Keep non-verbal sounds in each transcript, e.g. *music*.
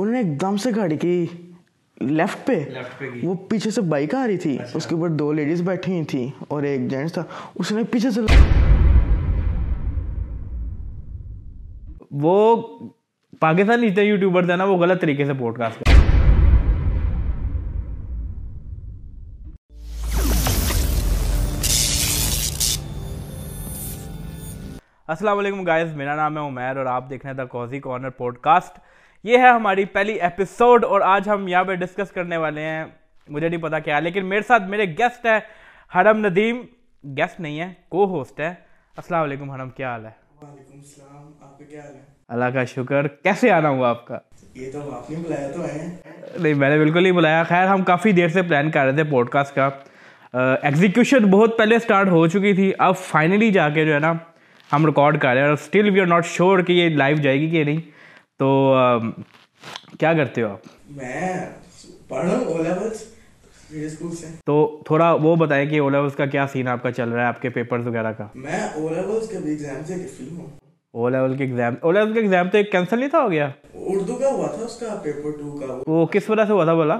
انہوں نے ایک دم سے گاڑی کی لیفٹ پہ وہ پیچھے سے بائک آ رہی تھی۔ اس کے اوپر دو لیڈیز بیٹھی ہوئی تھی اور ایک جینٹس تھا۔ اس نے پیچھے سے وہ پاکستانی جتنے یوٹیوبر تھے نا وہ غلط طریقے سے پوڈ کاسٹ السلام علیکم گائز میرا نام ہے عمیر اور آپ دیکھ رہے ہیں the cosy corner podcast یہ ہے ہماری پہلی ایپیسوڈ اور آج ہم یہاں پہ ڈسکس کرنے والے ہیں۔ مجھے نہیں پتا کیا لیکن میرے ساتھ میرے گیسٹ ہے حرم ندیم۔ گیسٹ نہیں ہے کو ہوسٹ ہے۔ السلام علیکم حرم کیا حال ہے؟ وعلیکم السلام آپ کا کیا حال ہے؟ اللہ کا شکر کیسے آنا ہوا آپ کا؟ یہ تو آپ نے بلایا تو ہے۔ نہیں میں نے بالکل نہیں بلایا۔ خیر ہم کافی دیر سے پلان کر رہے تھے پوڈ کاسٹ کا ایگزیکیوشن بہت پہلے اسٹارٹ ہو چکی تھی۔ اب فائنلی جا کے جو ہے نا ہم ریکارڈ کر رہے ہیں اور still we are not sure کہ یہ لائیو جائے گی کہ نہیں۔ تو کیا کرتے ہو آپ؟ میں پڑھ رہا ہوں او لیولس اسکول سے۔ تو تھوڑا وہ بتائیں کہ او لیولس کا کیا سین آپ کا چل رہا ہے آپ کے پیپرز وغیرہ کا؟ میں او لیولس کے بھی ایگزام سے فری ہوں۔ او لیول کے ایگزام او لیول ایگزام تو ایک کینسل نہیں تھا ہو گیا؟ اردو کا ہوا تھا اس کا پیپر ٹو کا۔ وہ کس وجہ سے ہوا تھا بولا؟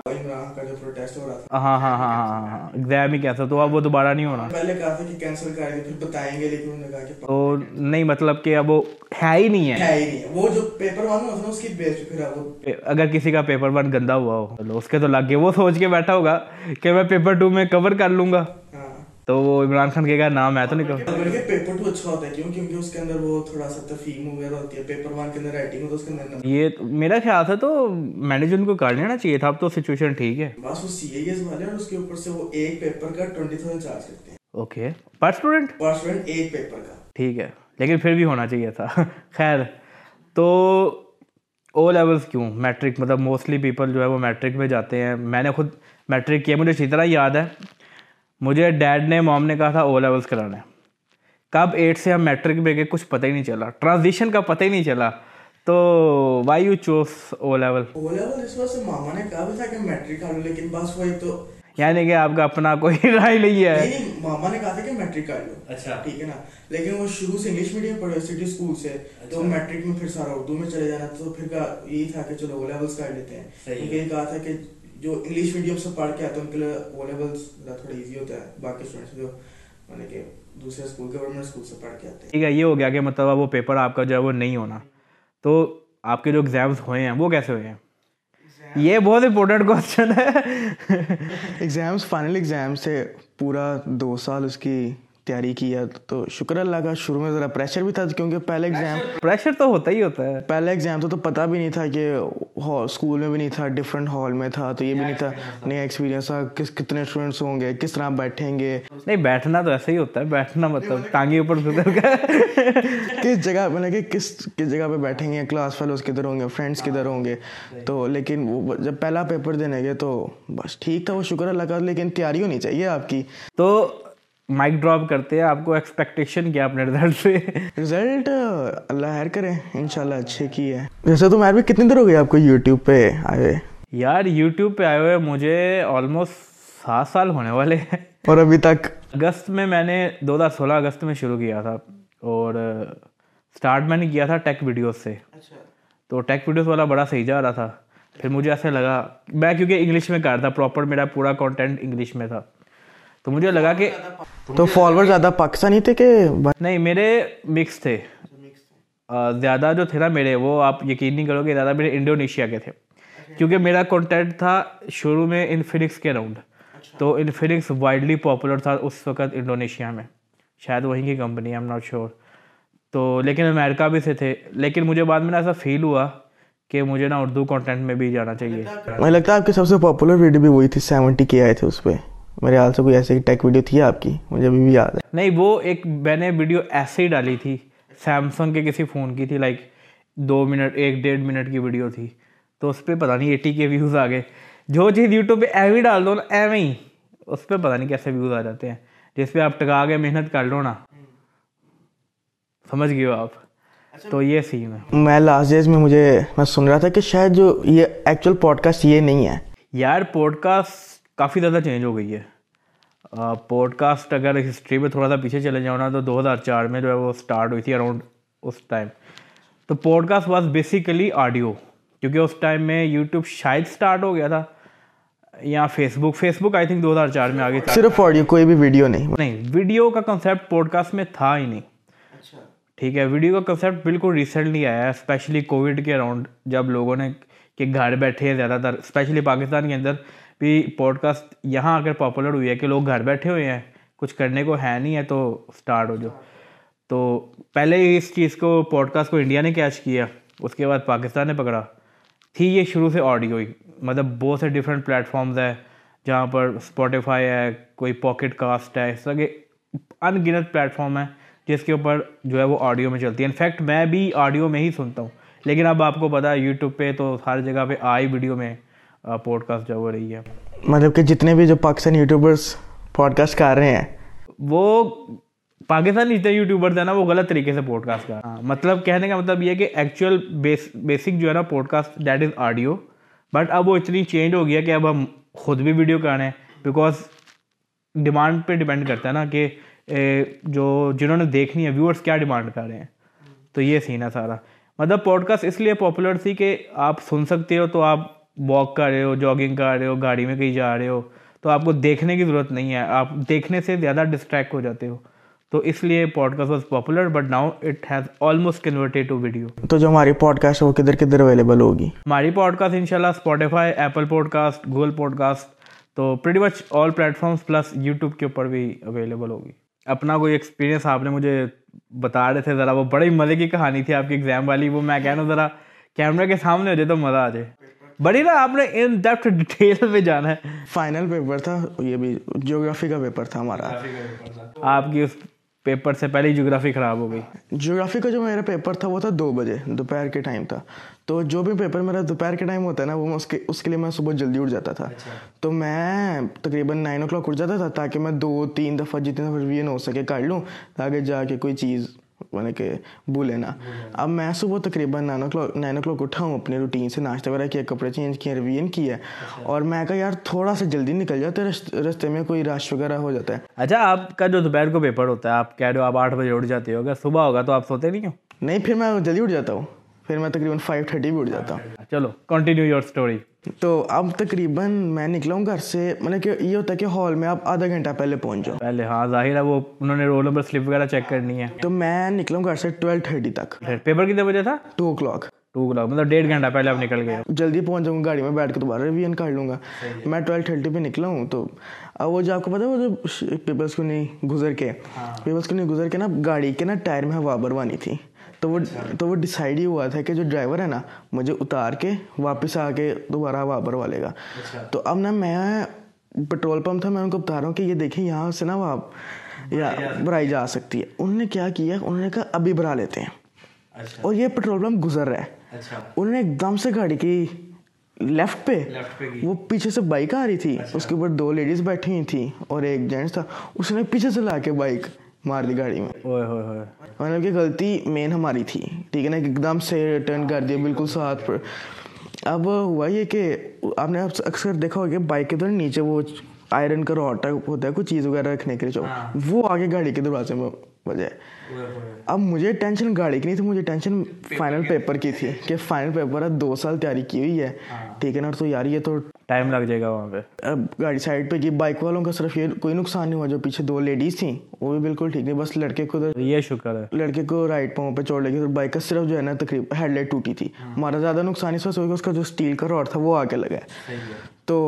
پروٹیسٹ ہو رہا تھا۔ ہاں ہاں ہاں ہاں ہاں ایگزام ہی کیسا تو اب وہ دوبارہ نہیں ہونا۔ پہلے کہا تھا کہ کینسل کریں گے پھر بتائیں گے لیکن انہوں نے کہا کہ تو نہیں مطلب کہ اب وہ ہے ہی نہیں ہے۔ ہے ہی نہیں۔ وہ جو پیپر ون اس کی بیس پہ پھر وہ اگر کسی کا پیپر ون گندا ہوا ہو اس کے تو لگ گئے۔ وہ سوچ کے بیٹھا ہوگا کہ میں پیپر ٹو میں کور کر لوں گا۔ ہاں۔ تو وہ عمران خان کے نام ہے تو نہیں کہوں۔ پیپر ٹو اچھا ہوتا ہے کیوں؟ کیونکہ اس کے اندر وہ تھوڑا سا تفہیم وغیرہ ہوتی ہے پیپر ون کے اندر رائٹنگ ہوتا ہے اس کے اندر یہ میرا خیال تھا تو مینیجر کو کر لینا چاہیے تھا اب تو سچویشن ٹھیک ہے۔ بس وہ سی اے ایس والے اور اس کے اوپر سے وہ ایک پیپر کا ٹوئنٹی تھاؤزینڈ چارج کرتے ہیں۔ Okay per student per student ایک پیپر کا۔ ٹھیک ہے لیکن پھر بھی ہونا چاہیے تھا۔ *laughs* خیر تو او لیولس کیوں؟ میٹرک مطلب موسٹلی پیپل جو ہے وہ میٹرک میں جاتے ہیں۔ میں نے خود میٹرک کیا مجھے اچھی طرح یاد ہے۔ مجھے ڈیڈ نے موم نے کہا تھا او لیولس کرانا ہے کب ایٹ سے ہم میٹرک میں گئے کچھ پتہ ہی نہیں چلا۔ ٹرانزیشن کا پتہ ہی نہیں چلا۔ تو why you choose O level O level اس وجہ سے ماما نے کہا بھی تھا کہ میٹرک کر لو لیکن بس وہی تو۔ یعنی کہ آپ کا اپنا کوئی *laughs* رائے نہیں ہے۔ نہیں نہیں ماما نے کہا تھا کہ میٹرک کر لو۔ اچھا۔ ٹھیک ہے نا؟ لیکن وہ شروع سے انگلش میڈیم پڑھے سٹی اسکول سے۔ تو میٹرک میں پھر سارا اردو میں چلے جانا تو پھر یہی تھا کہ چلو او لیولس کر لیتے ہیں۔ کہا تھا کہ جو انگلش میڈیم سے پڑھ کے آتے ہیں ان کے لیے او لیولس تھوڑا ایزی ہوتا ہے۔ باقی اسٹوڈنٹس جو مانے کہ دوسرے اسکول گورنمنٹ اسکول سے پڑھ کے آتے ہیں۔ ٹھیک ہے یہ ہو گیا کہ مطلب وہ پیپر آپ کا جو ہے وہ نہیں ہونا۔ تو آپ کے جو ایگزامس ہوئے ہیں وہ کیسے ہوئے ہیں؟ یہ بہت امپورٹنٹ کوشچن ہے۔ ایگزامس فائنل ایگزامس سے پورا دو سال اس کی تیاری کیا تو شکر اللہ کا شروع میں ذرا پریشر بھی تھا کیونکہ پہلے ایگزام پریشر تو ہوتا ہی ہوتا ہے۔ پہلا ایگزام تو تو پتہ بھی نہیں تھا کہ اسکول میں بھی نہیں تھا ڈفرینٹ ہال میں تھا تو یہ بھی نہیں تھا نیا ایکسپیرینس تھا کس کتنے اسٹوڈنٹس ہوں گے کس طرح بیٹھیں گے۔ نہیں بیٹھنا تو ایسا ہی ہوتا ہے بیٹھنا مطلب ٹانگی اوپر گزر کا *laughs* کس جگہ مطلب کہ کس کس جگہ پہ بیٹھیں گے کلاس فیلوز کدھر ہوں گے فرینڈس کدھر ہوں گے۔ تو لیکن وہ جب پہلا پیپر دینے گئے تو بس ٹھیک تھا وہ شکر اللہ کا لیکن تیاری ہونی چاہیے آپ کی۔ تو مائک ڈراپ کرتے ہیں آپ کو ایکسپیکٹیشن کیا اپنے رزلٹ سے؟ رزلٹ اللہ خیر کرے انشاءاللہ اچھے کی ہے۔ ویسے تو میں بھی کتنی دیر ہو گئی آپ کو یوٹیوب پہ آئے ہوئے؟ یار یوٹیوب پہ آئے ہوئے مجھے آلموسٹ سات سال ہونے والے ہیں۔ اور ابھی تک؟ اگست میں میں نے دو ہزار سولہ اگست میں شروع کیا تھا۔ اور اسٹارٹ میں نے کیا تھا ٹیک ویڈیوز سے۔ تو ٹیک ویڈیوز والا بڑا صحیح جا رہا تھا۔ پھر مجھے ایسے لگا میں کیونکہ انگلش میں کر رہا تھا پراپر میرا پورا کانٹینٹ انگلش میں تھا۔ تو مجھے لگا کہ تو فالوور زیادہ پاکستانی تھے کہ نہیں میرے مکس تھے۔ زیادہ جو تھے نا میرے وہ آپ یقین نہیں کرو گے زیادہ میرے انڈونیشیا کے تھے۔ کیونکہ میرا کانٹینٹ تھا شروع میں انفینکس کے راؤنڈ تو انفینکس وائڈلی پاپولر تھا اس وقت انڈونیشیا میں۔ شاید وہیں کی کمپنی ایم ناٹ شیور تو لیکن امیرکا بھی سے تھے۔ لیکن مجھے بعد میں ایسا فیل ہوا کہ مجھے نا اردو کانٹینٹ میں بھی جانا چاہیے۔ مجھے لگتا ہے آپ کی سب سے پاپولر ویڈیو بھی وہی تھی سیونٹی کے آئے تھے اس پہ۔ میرے حال سے کوئی ایسے ٹیک ویڈیو تھی آپ کی؟ مجھے ابھی بھی یاد ہے۔ نہیں وہ ایک میں نے ویڈیو ایسے ہی ڈالی تھی سیمسنگ کے کسی فون کی تھی لائک دو منٹ ایک ڈیڑھ منٹ کی ویڈیو تھی۔ تو اس پہ پتہ نہیں ایٹی کے ویوز آ گئے۔ جو چیز یوٹیوب پہ ایویں ہی ڈال دو نا ایویں ہی اس پہ پتہ نہیں کیسے ویوز آ جاتے ہیں۔ جس پہ آپ ٹکا کے محنت کر لو نا۔ سمجھ گئے ہو آپ؟ تو یہ سین ہے۔ میں لاسٹ ڈیز میں مجھے میں سن رہا تھا کہ شاید جو یہ ایکچوئل پوڈ کاسٹ یہ نہیں ہے۔ یار پوڈ کاسٹ کافی زیادہ چینج ہو گئی ہے۔ پوڈ کاسٹ اگر ہسٹری میں تھوڑا سا پیچھے چلے جاؤ نا تو دو ہزار چار میں جو ہے وہ اسٹارٹ ہوئی تھی اراؤنڈ اس ٹائم تو podcast was basically audio کیونکہ اس ٹائم میں یوٹیوب شاید اسٹارٹ ہو گیا تھا یا Facebook Facebook I think دو ہزار چار میں آگے صرف آڈیو کوئی بھی ویڈیو نہیں۔ نہیں ویڈیو کا کنسیپٹ پوڈ کاسٹ میں تھا ہی نہیں۔ اچھا۔ ٹھیک ہے ویڈیو کا کنسیپٹ بالکل ریسنٹلی آیا ہے اسپیشلی کووڈ کے اراؤنڈ جب لوگوں نے کہ گھر بیٹھے ہیں زیادہ تر اسپیشلی پاکستان کے اندر بھی پوڈ کاسٹ یہاں آ کر پاپولر ہوئی ہے کہ لوگ گھر بیٹھے ہوئے ہیں، کچھ کرنے کو ہے نہیں ہے تو اسٹارٹ ہو جو تو پہلے اس چیز کو پوڈ کاسٹ کو انڈیا نے کیچ کیا، اس کے بعد پاکستان نے پکڑا۔ تھی یہ شروع سے آڈیو ہی مطلب بہت سے ڈفرینٹ پلیٹفارمز ہے جہاں پر اسپوٹیفائی ہے، کوئی پاکٹ کاسٹ ہے، اس طرح کے ان گنت پلیٹفارم ہے جس کے اوپر جو ہے وہ آڈیو میں چلتی ہے انفیکٹ میں بھی آڈیو میں ہی سنتا ہوں، لیکن اب آپ کو پتا ہے یوٹیوب پہ تو ہر جگہ پہ آئی ویڈیو میں۔ پوڈ کاسٹ جو ہو رہی ہے۔ مطلب کہ جتنے بھی جو پاکستان یوٹیوبرس پوڈ کاسٹ کر رہے ہیں۔ وہ پاکستان جتنے یوٹیوبرز ہیں نا وہ غلط طریقے سے پوڈ کاسٹ کر مطلب کہنے کا مطلب یہ کہ ایکچوئل بیسک جو ہے نا podcast that is audio but اب وہ اتنی چینج ہو گیا کہ اب ہم خود بھی ویڈیو کر رہے ہیں۔ بیکاز ڈیمانڈ پہ ڈپینڈ کرتا ہے نا کہ جو جنہوں نے دیکھنی ہے ویورس کیا ڈیمانڈ کر رہے ہیں۔ تو یہ سین ہے سارا۔ مطلب پوڈ کاسٹ اس لیے پاپولر تھی کہ آپ سن سکتے ہو تو آپ واک کر رہے ہو جاگنگ کر رہے ہو گاڑی میں کہیں جا رہے ہو تو آپ کو دیکھنے کی ضرورت نہیں ہے۔ آپ دیکھنے سے زیادہ ڈسٹریکٹ ہو جاتے ہو۔ تو اس لیے podcast was popular but now it has almost converted to video تو جو ہماری پوڈ کاسٹ وہ کدھر کدھر اویلیبل ہوگی؟ ہماری پوڈ کاسٹ ان شاء اللہ Spotify Apple podcast Google podcast تو pretty much all platforms plus YouTube کے اوپر بھی اویلیبل ہوگی۔ اپنا کوئی ایکسپیرینس آپ نے مجھے بتا رہے تھے ذرا وہ بڑی مزے کی کہانی تھی آپ کی ایگزام والی وہ میں کہنا ذرا کیمرے کے سامنے ہو جائے تو مزہ آ جائے۔ بڑی نا آپ نے ان ڈیپتھ ڈیٹیل میں جانا ہے۔ فائنل پیپر تھا یہ بھی جیوگرافی کا پیپر تھا ہمارا۔ آپ کی اس پیپر سے پہلے جیوگرافی خراب ہو گئی۔ جیوگرافی کا جو میرا پیپر تھا وہ تھا دو بجے دوپہر کے ٹائم تھا۔ تو جو بھی پیپر میرا دوپہر کے ٹائم ہوتا ہے نا وہ اس کے اس کے لیے میں صبح جلدی اٹھ جاتا تھا۔ اچھا۔ تو میں تقریباً نائن او کلاک اٹھ جاتا تھا تاکہ میں دو تین دفعہ جتنے دفعہ ریویژن ہو سکے کر لوں تاکہ جا کے کوئی چیز یعنی کہ بھولے نا۔ اب میں صبح تقریباً nine o'clock nine o'clock اٹھا ہوں اپنی روٹین سے ناشتہ وغیرہ کیا کپڑے چینج کیے ریویژن کیا۔ اور میں کہا یار تھوڑا سا جلدی نکل جاتا ہے رستے میں کوئی رش وغیرہ ہو جاتا ہے۔ اچھا آپ کا جو دوپہر کو پیپر ہوتا ہے آپ کہہ رہے ہو آپ آٹھ بجے اٹھ جاتے ہو۔ اگر صبح ہوگا تو آپ سوتے نہیں ہو؟ نہیں پھر میں جلدی اٹھ جاتا ہوں۔ پھر میں تقریباً فائیو تھرٹی بھی اٹھ جاتا ہوں۔ چلو کنٹینیو یور اسٹوری تو اب تقریباً میں نکلا ہوں گھر سے مطلب کہ یہ ہوتا ہے کہ ہال میں آپ آدھا گھنٹہ پہلے پہنچ جاؤ۔ پہلے ہاں ظاہر ہے وہ انہوں نے رول نمبر سلپ وغیرہ چیک کرنی ہے۔ تو میں نکلا ہوں گھر سے ٹویلو تھرٹی تک۔ پیپر کتنے بجے تھا؟ Two o'clock two o'clock مطلب ڈیڑھ گھنٹہ پہلے آپ نکل گئے۔ جلدی پہنچ جاؤں گا گاڑی میں بیٹھ کے دوبارہ ریویژن کر لوں گا۔ میں ٹویلو تھرٹی پہ نکلا ہوں تو اب وہ جو آپ کو پتا وہ جو پیپرس کو نہیں گزر کے پیپرس کو نہیں گزر کے نا گاڑی کے نا ٹائر میں ہوا بھروانی تھی۔ تو وہ تو وہ ڈیسائڈ ہی ہوا تھا کہ جو ڈرائیور ہے نا مجھے اتار کے واپس آ کے دوبارہ ہوا بھروا لے گا۔ اچھا۔ تو اب نا میں پٹرول پمپ تھا میں ان کو بتا رہا ہوں کہ یہ دیکھیں یہاں سے نا وہ یا بھرائی جا سکتی ہے۔ انہوں نے کیا کیا؟ انہوں نے کہا ابھی بھرا لیتے ہیں۔ اچھا۔ اور یہ پٹرول پمپ گزر رہا ہے۔ اچھا۔ انہوں نے ایک دم سے گاڑی کی لیفٹ پہ وہ پیچھے سے بائک آ رہی تھی۔ اس کے اوپر دو لیڈیز بیٹھی ہوئی تھی اور ایک جینٹس تھا۔ اس نے پیچھے سے لا کے بائک مار دی گاڑی میں۔ مطلب کہ غلطی مین ہماری تھی ٹھیک ہے نا؟ ایک دم سے ٹرن کر دیا بالکل ساتھ پر۔ اب ہوا یہ کہ آپ نے اکثر دیکھا ہوگا بائک کے ادھر نیچے وہ آئرن کا روٹ ہوتا ہے کوئی چیز وغیرہ رکھنے کے لیے ہاں۔ وہ آگے گاڑی کے دروازے میں بجائے اب مجھے ٹینشن گاڑی کی نہیں تھی مجھے ٹینشن فائنل پیپر کی تھی کہ فائنل پیپر ہے دو سال تیاری کی ہوئی ہے۔ ہاں۔ ٹھیک ہے نا تو یار یہ تو ٹائم لگ جائے گا وہاں پہ۔ اب گاڑی سائڈ پہ کی بائک والوں کا صرف یہ کوئی نقصان نہیں ہوا جو پیچھے دو لیڈیز تھیں وہ بھی بالکل ٹھیک نہیں بس لڑکے کو یہ شکر ہے۔ لڑکے کو رائٹ پاؤں پہ چوڑ لگی بائک کا صرف جو ہے نا تقریباً ہیڈ لائٹ ٹوٹی تھی۔ ہاں۔ ہمارا زیادہ نقصان اس وجہ اس کا جو اسٹیل کا راڈ تھا وہ آ کے لگا تو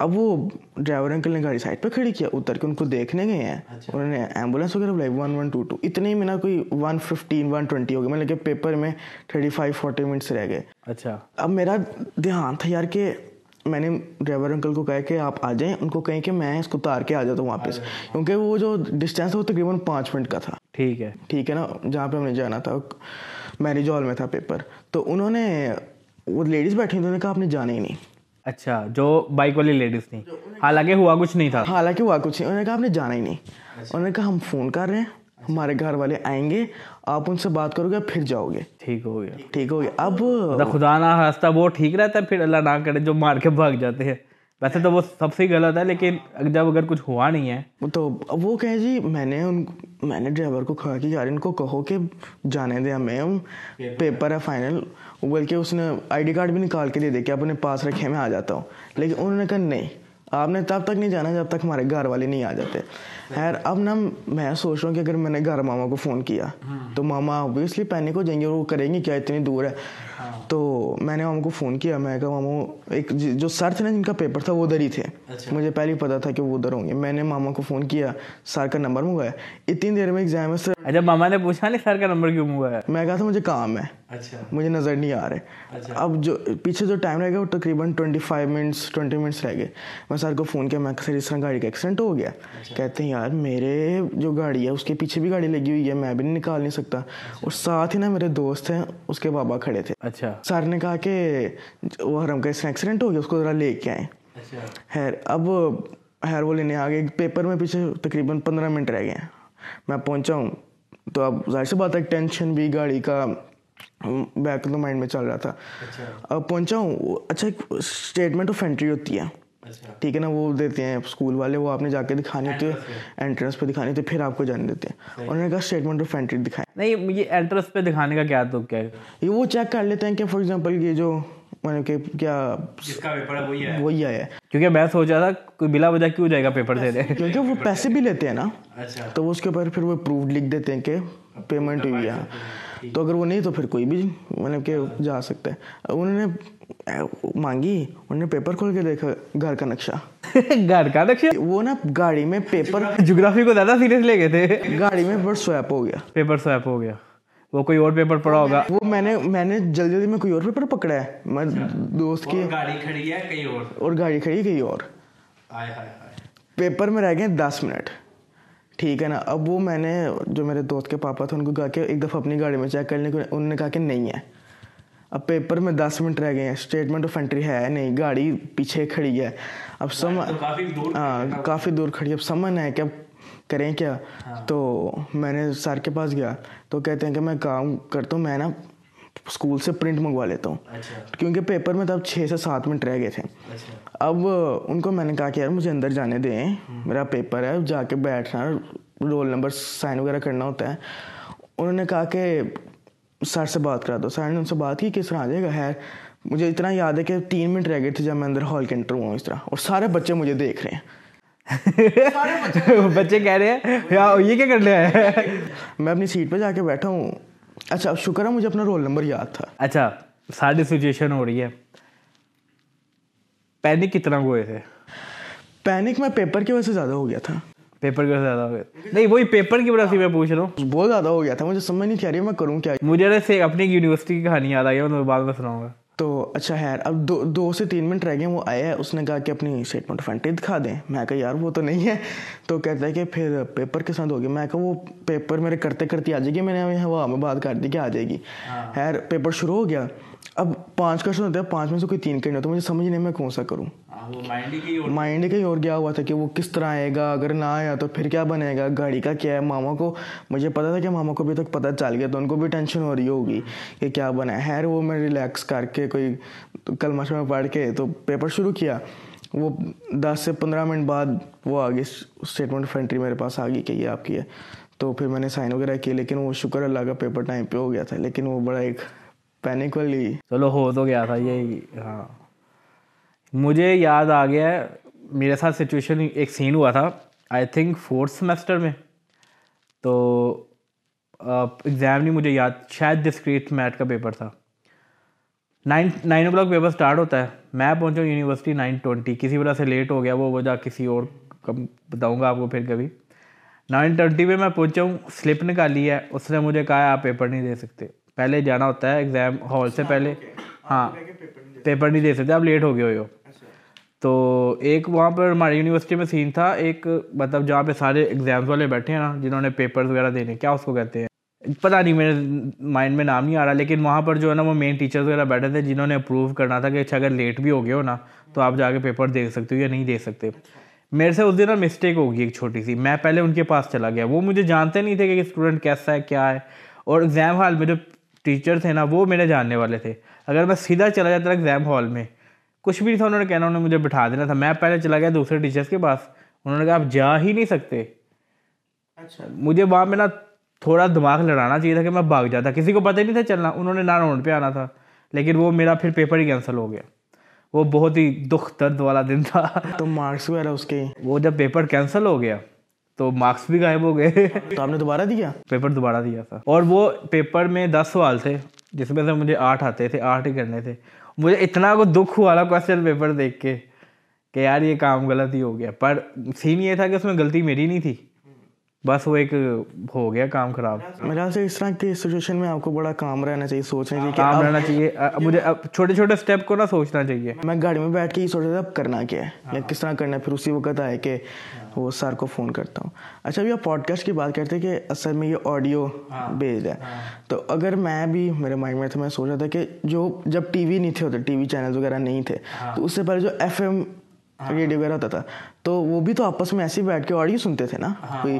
اب وہ ڈرائیور انکل نے گاڑی سائڈ پہ کھڑی کیا اتر کے ان کو دیکھنے گئے ہیں۔ اچھا۔ انہوں نے ایمبولینس وغیرہ بلائی ون ون ٹو ٹو اتنے میں نا کوئی ون ففٹین ون ٹوینٹی ہو گئے۔ مطلب کہ پیپر میں تھرٹی فائیو فورٹی منٹس رہ گئے۔ اچھا۔ اب میرا دھیان تھا یار کہ میں نے ڈرائیور انکل کو کہا کہ آپ آ جائیں۔ ان کو کہیں کہ میں اس کو تار کے آ جاتا ہوں واپس۔ کیونکہ وہ جو ڈسٹینس تھا وہ تقریباً پانچ منٹ کا تھا۔ ٹھیک ہے۔ ٹھیک ہے نا؟ جہاں پہ ہم نے جانا تھا میرج ہال میں تھا پیپر تو انہوں نے وہ لیڈیز بیٹھی انہوں نے کہا آپ نے جانا ہی نہیں۔ اچھا جو بائک والی لیڈیز تھیں۔ حالانکہ ہوا کچھ نہیں تھا۔ حالانکہ ہوا کچھ نہیں انہوں نے کہا آپ نے جانا ہی نہیں۔ اچھا۔ انہوں نے کہا ہم فون کر رہے ہیں ہمارے گھر والے آئیں گے آپ ان سے بات کرو گے پھر جاؤ گے۔ ٹھیک ہو گیا۔ ٹھیک ہو گیا۔ اب خدا نہ ہنستا وہ ٹھیک رہتا ہے پھر اللہ نہ کرے جو مار کے بھاگ جاتے ہیں۔ ویسے تو وہ سب سے غلط ہے لیکن جب اگر کچھ ہوا نہیں ہے۔ تو وہ کہ جی میں نے ان میں نے ڈرائیور کو کہا کہ یار ان کو کہو کہ جانے دیں ہمیں پیپر ہے۔ فائنل بلکہ اس نے آئی ڈی کارڈ بھی نکال کے دے دے کہ اپنے پاس رکھے میں آ جاتا ہوں۔ لیکن انہوں نے کہا نہیں آپ نے تب تک نہیں جانا جب تک ہمارے گھر والے نہیں آ جاتے۔ خیر اب نا میں سوچ رہا ہوں کہ اگر میں نے گھر ماما کو فون کیا تو ماما اوبیسلی پینک ہو جائیں گے اور وہ کریں گے کیا اتنی دور ہے؟ تو میں نے ماما کو فون کیا میں کہا ماما ایک جو سر تھے نا جن کا پیپر تھا وہ ادھر ہی تھے۔ اچھا۔ مجھے پہلے ہی پتا تھا کہ وہ ادھر ہوں گے۔ میں نے ماما کو فون کیا سر کا نمبر منگوایا۔ اتنی دیر میں ایگزام ہے سر۔ اچھا ماما نے پوچھا نہیں سر کا نمبر کیوں منگوایا؟ میں کہا تھا مجھے کام ہے۔ اچھا۔ مجھے نظر نہیں آ رہے۔ اچھا۔ اب جو پیچھے جو ٹائم رہ گیا وہ تقریباً twenty five minutes twenty minutes رہ گئے۔ میں سر کو فون کیا میں سر اس طرح گاڑی کا ایکسیڈنٹ ہو گیا۔ کہتے ہیں یار میرے جو گاڑی ہے اس کے پیچھے بھی گاڑی لگی ہوئی ہے میں بھی نہیں نکال نہیں سکتا۔ اور ساتھ ہی نا میرے دوست ہیں اس کے بابا کھڑے تھے۔ اچھا۔ سر نے کہا کہ وہ حرم کا اس طرح ایکسیڈنٹ ہو گیا اس کو ذرا لے کے آئیں۔ خیر اب خیر وہ لینے آ گئے پیپر میں پیچھے تقریباً پندرہ منٹ رہ گئے ہیں۔ میں پہنچا ہوں۔ تو اب ظاہر سی بات ہے ٹینشن بھی گاڑی کا بیک تو مائنڈ میں چل رہا تھا۔ اچھا۔ اب پہنچا ہوں۔ اچھا ایک اسٹیٹمنٹ آف انٹری ہوتی ہے۔ اچھا۔ ٹھیک ہے نا وہ دیتے ہیں اسکول والے وہ آپ نے جا کے دکھانی ہوتی ہے انٹرنس پہ دکھانی ہوتی ہے پھر آپ کو جانے دیتے ہیں۔ انہوں نے کہا اسٹیٹمنٹ آف انٹری دکھائیں۔ نہیں یہ انٹرنس پہ دکھانے کا کیا تو کیا ہے؟ یہ وہ چیک کر لیتے ہیں کہ فار ایگزامپل یہ جو میں کہ کیا وہی آیا کیونکہ میں سوچا تھا کوئی بلا وجہ کیوں جائے گا پیپر دے دے کیونکہ وہ پیسے بھی لیتے ہیں نا۔ اچھا۔ تو اس کے اوپر پھر وہ پروف لکھ دیتے ہیں کہ پیمنٹ ہوئی ہے تو اگر وہ نہیں تو پھر کوئی بھی مطلب کہ جا سکتا ہے۔ انہوں نے مانگی انہوں نے پیپر کھول کے دیکھا گھر کا نقشہ۔ *laughs* گھر کا نقشہ؟ وہ نا گاڑی میں پیپر جغرافی کو زیادہ سیریس لے گئے تھے۔ گاڑی میں پیپر سویپ ہو گیا۔ پیپر سویپ ہو گیا۔ وہ کوئی اور پیپر پڑا ہوگا۔ وہ میں نے میں نے جلدی جلدی میں کوئی اور پیپر پکڑا ہے۔ میں اچھا۔ دوست کی گاڑی کھڑی ہے کہیں اور؟ اور گاڑی کھڑی کہیں اور۔ پیپر میں رہ گئے دس منٹ۔ ٹھیک ہے نا اب وہ میں نے جو میرے دوست کے پاپا تھے ان کو کہا کہ ایک دفعہ اپنی گاڑی میں چیک کرنے کو انہوں نے کہا کہ نہیں ہے۔ اب پیپر میں دس منٹ رہ گئے ہیں۔ اسٹیٹمنٹ آف انٹری ہے نہیں گاڑی پیچھے کھڑی ہے۔ اب سم ہاں کافی دور کھڑی ہے۔ اب سمن ہے کہ اب کریں کیا؟ ہاں۔ تو میں نے سر کے پاس گیا۔ تو کہتے ہیں کہ میں کام کرتا ہوں میں نا اسکول سے پرنٹ منگوا لیتا ہوں۔ اچھا۔ کیونکہ پیپر میں تب چھ سے سات منٹ رہ گئے تھے۔ اچھا۔ اب ان کو میں نے کہا کہ یار مجھے اندر جانے دیں۔ میرا پیپر ہے جا کے بیٹھنا۔ رول نمبر سائن وغیرہ کرنا ہوتا ہے۔ انہوں نے کہا کہ سر سے بات کرا دو۔ سر نے ان سے بات کی کس طرح آ جائے گا ہے مجھے اتنا یاد ہے کہ تین منٹ رہ گئے تھے جب میں اندر ہال کے انٹر ہوا اس طرح۔ اور سارے بچے مجھے دیکھ رہے ہیں۔ بچے کہہ رہے ہیں یہ کیا کر لیا ہے میں اپنی سیٹ پہ جا کے بیٹھا ہوں۔ اچھا شکر ہے مجھے اپنا رول نمبر یاد تھا۔ اچھا ساری سچویشن ہو رہی ہے۔ پینک کتنا ہوئے تھے؟ پینک میں پیپر کی وجہ سے زیادہ ہو گیا تھا۔ پیپر سے زیادہ ہو گیا نہیں وہی پیپر کی وجہ سے میں پوچھ رہا ہوں بہت زیادہ ہو گیا تھا مجھے سمجھ نہیں آ رہی میں کروں کیا مجھے اپنی یونیورسٹی کی کہانی یاد آئی ہے میں بعد میں سناؤں گا تو اچھا خیر اب دو دو سے تین منٹ رہ گئے وہ آیا ہے اس نے کہا کہ اپنی اسٹیٹمنٹ فنٹی دکھا دیں میں کہا یار وہ تو نہیں ہے تو کہتا ہے کہ پھر پیپر کے ساتھ ہوگی میں کہا وہ پیپر میرے کرتے کرتے آ جائے گی میں نے ہوا میں بات کر دی کہ آ جائے گی۔ خیر پیپر شروع ہو گیا اب پانچ کوشچن ہوتے ہیں پانچ میں سے کوئی تین کرنے ہوتے مجھے سمجھ نہیں میں کون سا کروں مائنڈ کا ہی اور گیا ہوا تھا کہ وہ کس طرح آئے گا؟ اگر نہ آیا تو پھر کیا بنے گا؟ گاڑی کا کیا ہے؟ ماما کو مجھے پتا تھا کہ ماما کو ابھی تک پتہ چل گیا تو ان کو بھی ٹینشن ہو رہی ہوگی کہ کیا بنا ہے۔ خیر وہ میں ریلیکس کر کے کوئی کلمہ شلمہ پڑھ کے تو پیپر شروع کیا۔ وہ دس سے پندرہ منٹ بعد وہ آگے اسٹیٹمنٹ آف انٹری میرے پاس آ گئی کہ یہ آپ کی ہے۔ تو پھر میں نے سائن وغیرہ کیے لیکن وہ شکر اللہ کا پیپر ٹائم پہ ہو گیا تھا۔ لیکن وہ بڑا ایک پینک والی چلو ہو تو گیا تھا یہ ہاں۔ مجھے یاد آ گیا ہے میرے ساتھ سچویشن ایک سین ہوا تھا آئی تھنک فورتھ سمیسٹر میں۔ تو ایگزام نہیں مجھے یاد شاید ڈسکریٹ میٹ کا پیپر تھا۔ Nine nine o'clock paper start ہوتا ہے۔ میں پہنچا ہوں یونیورسٹی نائن ٹوینٹی کسی وجہ سے لیٹ ہو گیا وہ وجہ کسی اور کم بتاؤں گا آپ کو پھر کبھی۔ نائن ٹوینٹی پہ میں پہنچا ہوں سلپ نکالی ہے۔ اس نے مجھے کہا آپ پیپر نہیں دے سکتے۔ پہلے جانا ہوتا ہے ایگزام ہال سے پہلے۔ ہاں۔ پیپر نہیں دے سکتے۔ آپ لیٹ ہو گئے ہو۔ تو ایک وہاں پر ہماری یونیورسٹی میں سین تھا، ایک مطلب جہاں پہ سارے ایگزامس والے بیٹھے ہیں نا، جنہوں نے پیپرز وغیرہ دینے، کیا اس کو کہتے ہیں؟ پتہ نہیں، میرے مائنڈ میں نام نہیں آ رہا، لیکن وہاں پر جو ہے نا وہ مین ٹیچرز وغیرہ بیٹھے تھے، جنہوں نے اپروو کرنا تھا کہ اچھا اگر لیٹ بھی ہو گئے ہو نا، تو آپ جا کے پیپر دے سکتے ہو یا نہیں دے سکتے۔ میرے سے اس دن نا مسٹیک ہوگی ایک چھوٹی سی۔ میں پہلے ان کے پاس چلا گیا۔ وہ مجھے جانتے نہیں تھے کہ اسٹوڈنٹ کیسا ہے، کیا ہے۔ اور ایگزام ہال میں جو ٹیچر تھے نا، وہ میرے جاننے والے تھے۔ اگر میں سیدھا چلا جاتا ایگزام ہال میں کچھ بھی نہیں تھا انہوں نے کہنا انہوں نے مجھے بٹھا دینا تھا۔ میں پہلے چلا گیا دوسرے ٹیچرس کے پاس۔ انہوں نے کہا آپ جا ہی نہیں سکتے۔ اچھا۔ مجھے وہاں میں نا تھوڑا دماغ لڑانا چاہیے تھا کہ میں بھاگ جاتا۔ کسی کو پتہ ہی نہیں تھا چلنا۔ انہوں نے نہ راؤنڈ پہ آنا تھا۔ لیکن وہ میرا پھر پیپر ہی کینسل ہو گیا۔ وہ بہت ہی دکھ درد والا دن تھا۔ تو مارکس وغیرہ اس کے؟ وہ جب پیپر کینسل ہو گیا تو مارکس بھی غائب ہو گئے۔ تو آپ نے دوبارہ دیا؟ پیپر دوبارہ دیا تھا۔ اور وہ پیپر میں دس سوال تھے جس میں سے مجھے آٹھ آتے تھے آٹھ ہی کرنے تھے۔ مجھے اتنا کو دکھ ہوا نا کوشچن پیپر دیکھ کے کہ یار یہ کام غلط ہی ہو گیا۔ پر سین یہ تھا کہ اس میں غلطی میری نہیں تھی۔ بس وہ ایک ہو گیا کام خراب۔ میرے خیال سے اس طرح کی سچویشن میں آپ کو بڑا کام رہنا چاہیے سوچنا چاہیے کام رہنا چاہیے۔ مجھے چھوٹے چھوٹے اسٹیپ کو نا سوچنا چاہیے۔ میں گاڑی میں بیٹھ کے یہ سوچ رہا تھا اب کرنا کیا ہے؟ یا کس طرح کرنا ہے؟ پھر اسی وقت آئے کہ وہ سر کو فون کرتا ہوں۔ اچھا ابھی آپ پوڈ کاسٹ کی بات کرتے کہ اصل میں یہ آڈیو بیسڈ ہے۔ تو اگر میں بھی میرے مائنڈ میں تھا میں سوچ رہا تھا کہ جو جب ٹی وی نہیں تھے ہوتے ٹی وی چینل وغیرہ نہیں تھے تو اس سے پہلے جو ایف ایم ریڈیو وغیرہ ہوتا تھا تو وہ بھی تو آپس میں ایسے ہی بیٹھ کے آڈیو سنتے تھے نا؟ کوئی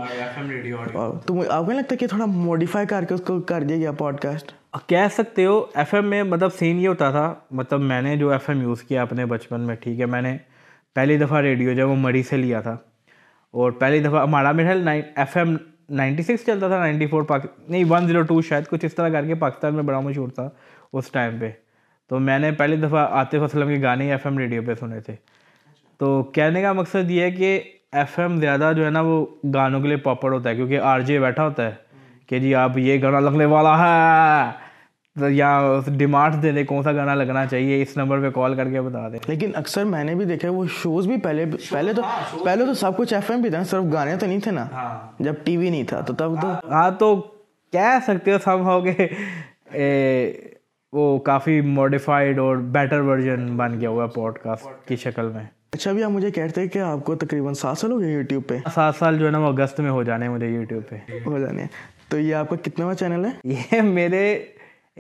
تو آپ کو لگتا ہے کہ تھوڑا موڈیفائی کر کے اس کو کر دیا گیا پوڈ کاسٹ کہہ سکتے ہو ایف ایم میں مطلب سین یہ ہوتا تھا مطلب میں نے جو ایف ایم یوز کیا اپنے بچپن میں ٹھیک ہے میں نے پہلی دفعہ ریڈیو جو ہے وہ مری سے لیا تھا۔ اور پہلی دفعہ ہمارا میرا ایف ایم نائنٹی سکس چلتا تھا، نائنٹی فور پاک نہیں ون زیرو ٹو شاید کچھ اس طرح کر کے پاکستان میں بڑا مشہور تھا اس ٹائم پہ۔ تو میں نے پہلی دفعہ عاطف اسلم کے گانے ایف ایم ریڈیو پہ سنے تھے۔ تو کہنے کا مقصد یہ ہے کہ ایف ایم زیادہ جو ہے نا وہ گانوں کے لیے پاپر ہوتا ہے، کیونکہ آر جے بیٹھا ہوتا ہے کہ جی آپ یہ گانا لگنے والا ہے۔ یا ڈیمانڈ دے دیں کون سا گانا لگنا چاہیے اس نمبر پہ کال کر کے بتا دیں لیکن اکثر میں نے بھی دیکھا وہ شوز بھی پہلے پہلے تو پہلے تو سب کچھ ایف ایم بھی تھا صرف گانے تو نہیں تھے نا۔ ہاں۔ جب ٹی وی نہیں تھا تو تب تو ہاں تو کہہ سکتے ہو سب ہو کہ وہ کافی موڈیفائڈ اور بیٹر ورژن بن گیا ہوا پوڈ کاسٹ کی شکل میں۔ اچھا ابھی آپ مجھے کہتے ہیں کہ آپ کو تقریباً سات سال ہو گئے یوٹیوب پہ۔ سات سال جو ہے نا وہ اگست میں ہو جانے مجھے یوٹیوب پہ۔ ہو جانے تو یہ آپ کا کتنا چینل ہے؟ یہ میرے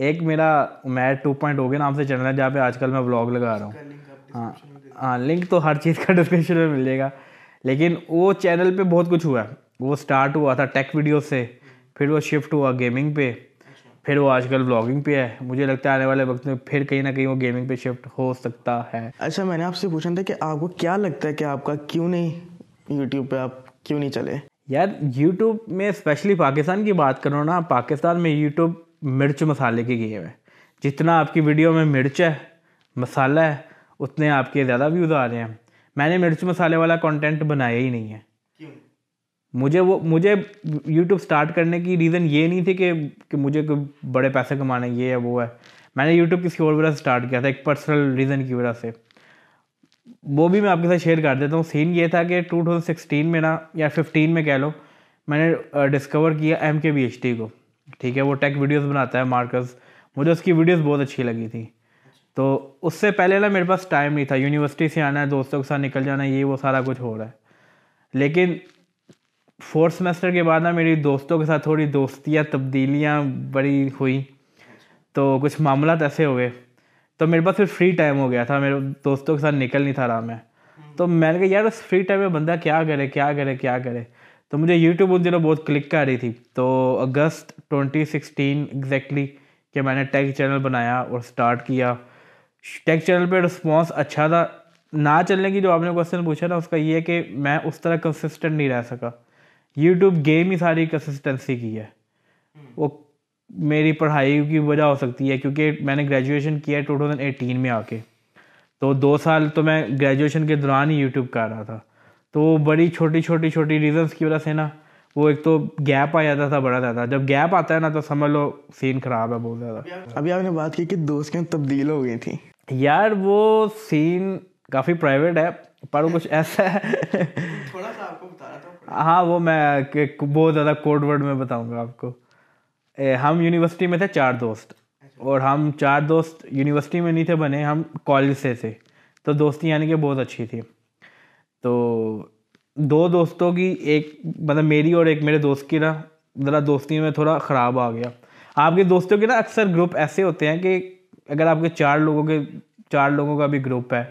ایک میرا میٹ ٹو پوائنٹ ہو گیا نام سے چینل ہے جہاں پہ آج کل میں بلاگ لگا رہا ہوں. ہاں. ہاں لنک تو ہر چیز کا *laughs* ڈسکرپشن میں مل جائے گا. لیکن وہ چینل پہ بہت کچھ ہوا ہے. وہ اسٹارٹ ہوا تھا ٹیک ویڈیو سے. پھر وہ شفٹ ہوا گیمنگ پہ. پھر وہ آج کل بلاگنگ پہ ہے. مجھے لگتا ہے آنے والے وقت میں پھر کہیں نہ کہیں وہ گیمنگ پہ شفٹ ہو سکتا ہے. اچھا میں نے آپ سے پوچھا تھا کہ آپ کو کیا لگتا ہے کہ آپ کا کیوں نہیں یوٹیوب پہ آپ کیوں نہیں چلے؟ یار یوٹیوب میں اسپیشلی پاکستان کی بات کروں نا پاکستان میں یوٹیوب مرچ مسالے کی گیم ہے۔ جتنا آپ کی ویڈیو میں مرچ ہے مسالہ ہے اتنے آپ کے زیادہ ویوز آ رہے ہیں۔ میں نے مرچ مسالے والا کانٹینٹ بنایا ہی نہیں ہے۔ مجھے وہ مجھے یوٹیوب اسٹارٹ کرنے کی ریزن یہ نہیں تھی کہ کہ مجھے بڑے پیسے کمانے یہ ہے وہ ہے۔ میں نے یوٹیوب کسی اور وجہ سے اسٹارٹ کیا تھا ایک پرسنل ریزن کی وجہ سے۔ وہ بھی میں آپ کے ساتھ شیئر کر دیتا ہوں۔ سین یہ تھا کہ ٹو تھاؤزنڈ سکسٹین میں نا یا ففٹین میں کہہ لو میں نے ڈسکور کیا ایم کے بی ایچ ٹی کو۔ ٹھیک ہے، وہ ٹیک ویڈیوز بناتا ہے مارکرز مجھے اس کی ویڈیوز بہت اچھی لگی تھی۔ تو اس سے پہلے نا میرے پاس ٹائم نہیں تھا۔ یونیورسٹی سے آنا ہے، دوستوں کے ساتھ نکل جانا ہے، یہ وہ سارا کچھ ہو رہا ہے۔ لیکن فورتھ سمیسٹر کے بعد نا میری دوستوں کے ساتھ تھوڑی دوستیاں، تبدیلیاں بڑی ہوئی۔ تو کچھ معاملات ایسے ہو گئے۔ تو میرے پاس پھر فری ٹائم ہو گیا تھا۔ میرے دوستوں کے ساتھ نکل نہیں تھا رہا میں۔ تو میں نے کہا، یار، اس فری ٹائم میں بندہ کیا کرے کیا کرے کیا کرے؟ تو مجھے یوٹیوب ان دنوں بہت کلک کر رہی تھی۔ تو اگست ٹونٹی سکسٹین ایگزیکٹلی کہ میں نے ٹیک چینل بنایا اور اسٹارٹ کیا۔ ٹیک چینل پہ رسپانس اچھا تھا۔ نہ چلنے کی جو آپ نے کوشچن پوچھا نا، اس کا یہ ہے کہ میں اس طرح کنسسٹنٹ نہیں رہ سکا۔ یوٹیوب گیم ہی ساری کنسسٹنسی کی ہے۔ وہ میری پڑھائی کی وجہ ہو سکتی ہے کیونکہ میں نے گریجویشن کیا ہے ٹو تھاؤزنڈ ایٹین میں آ کے۔ تو دو سال تو میں گریجویشن کے دوران ہی یوٹیوب کر رہا تھا۔ تو وہ بڑی چھوٹی چھوٹی چھوٹی ریزنس کی وجہ سے نا وہ ایک تو گیپ آ جاتا تھا بڑا زیادہ۔ جب گیپ آتا ہے نا تو سمجھ لو سین خراب ہے بہت زیادہ۔ ابھی آپ نے بات کی کہ دوست تبدیل ہو گئی تھی۔ یار وہ سین کافی پرائیویٹ ہے پر وہ کچھ ایسا ہے۔ ہاں وہ میں بہت زیادہ کوڈ ورڈ میں بتاؤں گا آپ کو۔ ہم یونیورسٹی میں تھے چار دوست۔ اور ہم چار دوست یونیورسٹی میں نہیں تھے بنے ہم کالج سے تھے۔ تو دوستی یعنی کہ بہت اچھی تھی۔ تو دو دوستوں کی ایک مطلب میری اور ایک میرے دوست کی نا، ذرا دوستی میں تھوڑا خراب آ گیا۔ آپ کے دوستوں کے نا اکثر گروپ ایسے ہوتے ہیں کہ اگر آپ کے چار لوگوں کے، چار لوگوں کا بھی گروپ ہے،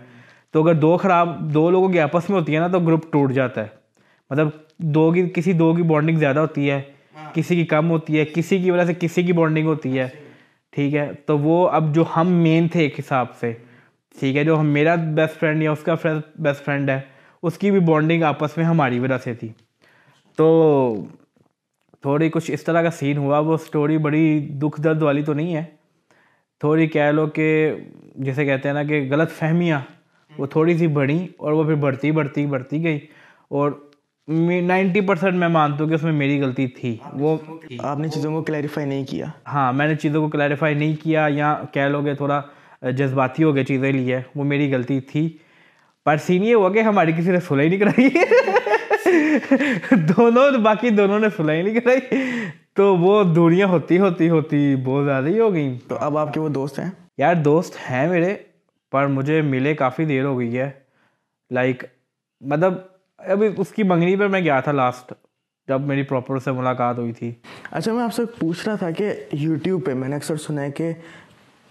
تو اگر دو خراب، دو لوگوں کی آپس میں ہوتی ہے نا، تو گروپ ٹوٹ جاتا ہے۔ مطلب دو کی، کسی دو کی بانڈنگ زیادہ ہوتی ہے، کسی کی کم ہوتی ہے، کسی کی وجہ سے کسی کی بانڈنگ ہوتی ہے۔ ٹھیک ہے؟ تو وہ اب جو ہم مین تھے ایک حساب سے، ٹھیک ہے، جو میرا بیسٹ فرینڈ یا اس کا بیسٹ فرینڈ ہے اس کی بھی بانڈنگ آپس میں ہماری وجہ سے تھی۔ تو تھوڑی کچھ اس طرح کا سین ہوا وہ اسٹوری بڑی دکھ درد والی تو نہیں ہے۔ تھوڑی کہہ لو کہ جیسے کہتے ہیں نا کہ غلط فہمیاں وہ تھوڑی سی بڑھیں اور وہ پھر بڑھتی بڑھتی بڑھتی گئی۔ اور نائنٹی پرسینٹ میں مانتا ہوں کہ اس میں میری غلطی تھی۔ وہ آپ نے چیزوں کو کلیریفائی نہیں کیا۔ ہاں میں نے چیزوں کو کلیریفائی نہیں کیا یا کہہ لو گے تھوڑا جذباتی ہو گئے چیزیں لیے وہ میری غلطی تھی۔ پر سین یہ ہوا کہ ہماری کسی نے سلائی نہیں کرائی۔ دونوں باقی دونوں نے سلائی نہیں کرائی۔ تو وہ دوریاں ہوتی ہوتی ہوتی بہت زیادہ ہی ہو گئیں۔ تو اب آپ کے وہ دوست ہیں؟ یار دوست ہیں میرے پر مجھے ملے کافی دیر ہو گئی ہے۔ لائک مطلب ابھی اس کی منگنی پر میں گیا تھا لاسٹ جب میری پراپر سے ملاقات ہوئی تھی۔ اچھا میں آپ سے پوچھ رہا تھا کہ یوٹیوب پہ میں نے اکثر سنا ہے کہ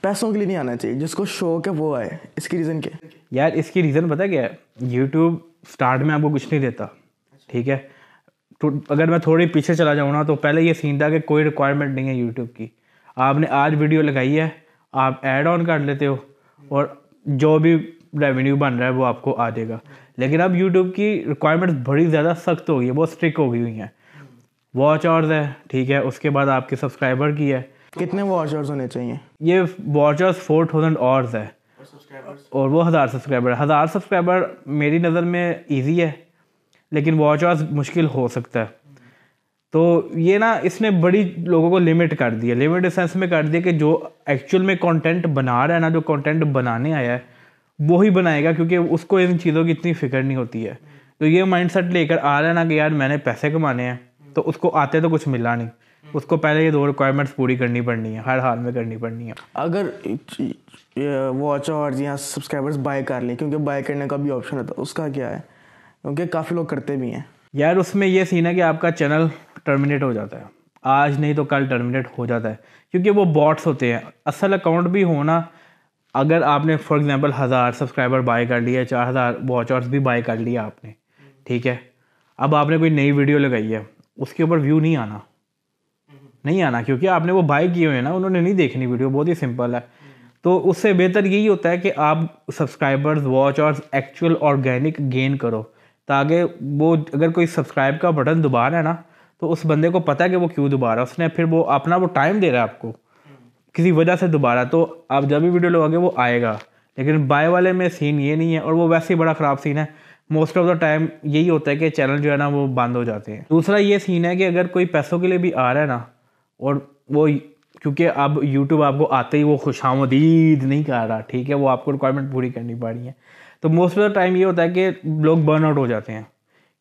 پیسوں کے لیے نہیں آنا چاہیے، جس کو شوق ہے وہ آئے، اس کی ریزن کیا؟ یار، اس کی ریزن پتہ کیا ہے؟ یوٹیوب اسٹارٹ میں آپ کو کچھ نہیں دیتا، ٹھیک ہے؟ تو اگر میں تھوڑی پیچھے چلا جاؤں نا، تو پہلے یہ سین تھا کہ کوئی ریکوائرمنٹ نہیں ہے یوٹیوب کی۔ آپ نے آج ویڈیو لگائی ہے، آپ ایڈ آن کر لیتے ہو اور جو بھی ریونیو بن رہا ہے وہ آپ کو آ جائے گا۔ لیکن اب یوٹیوب کی ریکوائرمنٹ بڑی زیادہ سخت ہو گئی ہے بہت اسٹرک ہو گئی ہوئی ہیں۔ واچ آورز ہے، ٹھیک ہے؟ اس کے بعد آپ کے سبسکرائبر کی ہے۔ کتنے واچ آورز ہونے چاہیے؟ یہ watch hours four thousand hours ہے۔ اور وہ ہزار سبسکرائبر ہزار سبسکرائبر میری نظر میں ایزی ہے لیکن واچ مشکل ہو سکتا ہے۔ تو یہ نا اس نے بڑی لوگوں کو لمٹ کر دیا۔ لمٹ سینس میں کر دیا کہ جو ایکچوئل میں کانٹینٹ بنا رہا ہے نا جو کانٹینٹ بنانے آیا ہے وہی بنائے گا کیونکہ اس کو ان چیزوں کی اتنی فکر نہیں ہوتی ہے۔ تو یہ مائنڈ سیٹ لے کر آ رہا ہے نا کہ یار میں نے پیسے کمانے ہیں تو اس کو آتے تو کچھ ملا نہیں۔ اس کو پہلے یہ دو ریکوائرمنٹس پوری کرنی پڑنی ہے ہر حال میں کرنی پڑنی ہے اگر واچ اور یا سبسکرائبرس بائی کر لیں کیونکہ بائی کرنے کا بھی آپشن ہوتا ہے اس کا کیا ہے؟ کیونکہ کافی لوگ کرتے بھی ہیں۔ یار اس میں یہ سین ہے کہ آپ کا چینل ٹرمینیٹ ہو جاتا ہے۔ آج نہیں تو کل ٹرمینیٹ ہو جاتا ہے۔ کیونکہ وہ باٹس ہوتے ہیں۔ اصل اکاؤنٹ بھی ہونا اگر آپ نے فار ایگزامپل ہزار سبسکرائبر بائی کر لیا چار ہزار واچ آرس بھی بائی کر لیا آپ نے ٹھیک ہے۔ اب آپ نے کوئی نئی ویڈیو لگائی ہے اس کے اوپر ویو نہیں آنا۔ نہیں آنا، کیونکہ آپ نے وہ بائی کیے ہوئے ہیں نا، انہوں نے نہیں دیکھنی ویڈیو بہت ہی سمپل ہے۔ تو اس سے بہتر یہی ہوتا ہے کہ آپ سبسکرائبرز واچ اور ایکچوئل آرگینک گین کرو۔ تاکہ وہ اگر کوئی سبسکرائب کا بٹن دوبارہ ہے نا، تو اس بندے کو پتہ ہے کہ وہ کیوں دوبارہ اس نے پھر وہ اپنا وہ ٹائم دے رہا ہے آپ کو۔ کسی وجہ سے دوبارہ تو آپ جب بھی ویڈیو لگو گے وہ آئے گا۔ لیکن بائی والے میں سین یہ نہیں ہے، اور وہ ویسے ہی بڑا خراب سین ہے۔ موسٹ آف دا ٹائم یہی ہوتا ہے کہ چینل جو ہے نا، وہ بند ہو جاتے ہیں۔ دوسرا یہ سین ہے کہ اگر کوئی پیسوں کے لیے بھی آ رہا ہے نا اور وہ کیونکہ اب یوٹیوب آپ کو آتے ہی وہ خوش آمدید نہیں کر رہا ٹھیک ہے؟ وہ آپ کو ریکوائرمنٹ پوری کرنی پڑ رہی ہے تو موسٹ آف دا ٹائم یہ ہوتا ہے کہ لوگ برن آؤٹ ہو جاتے ہیں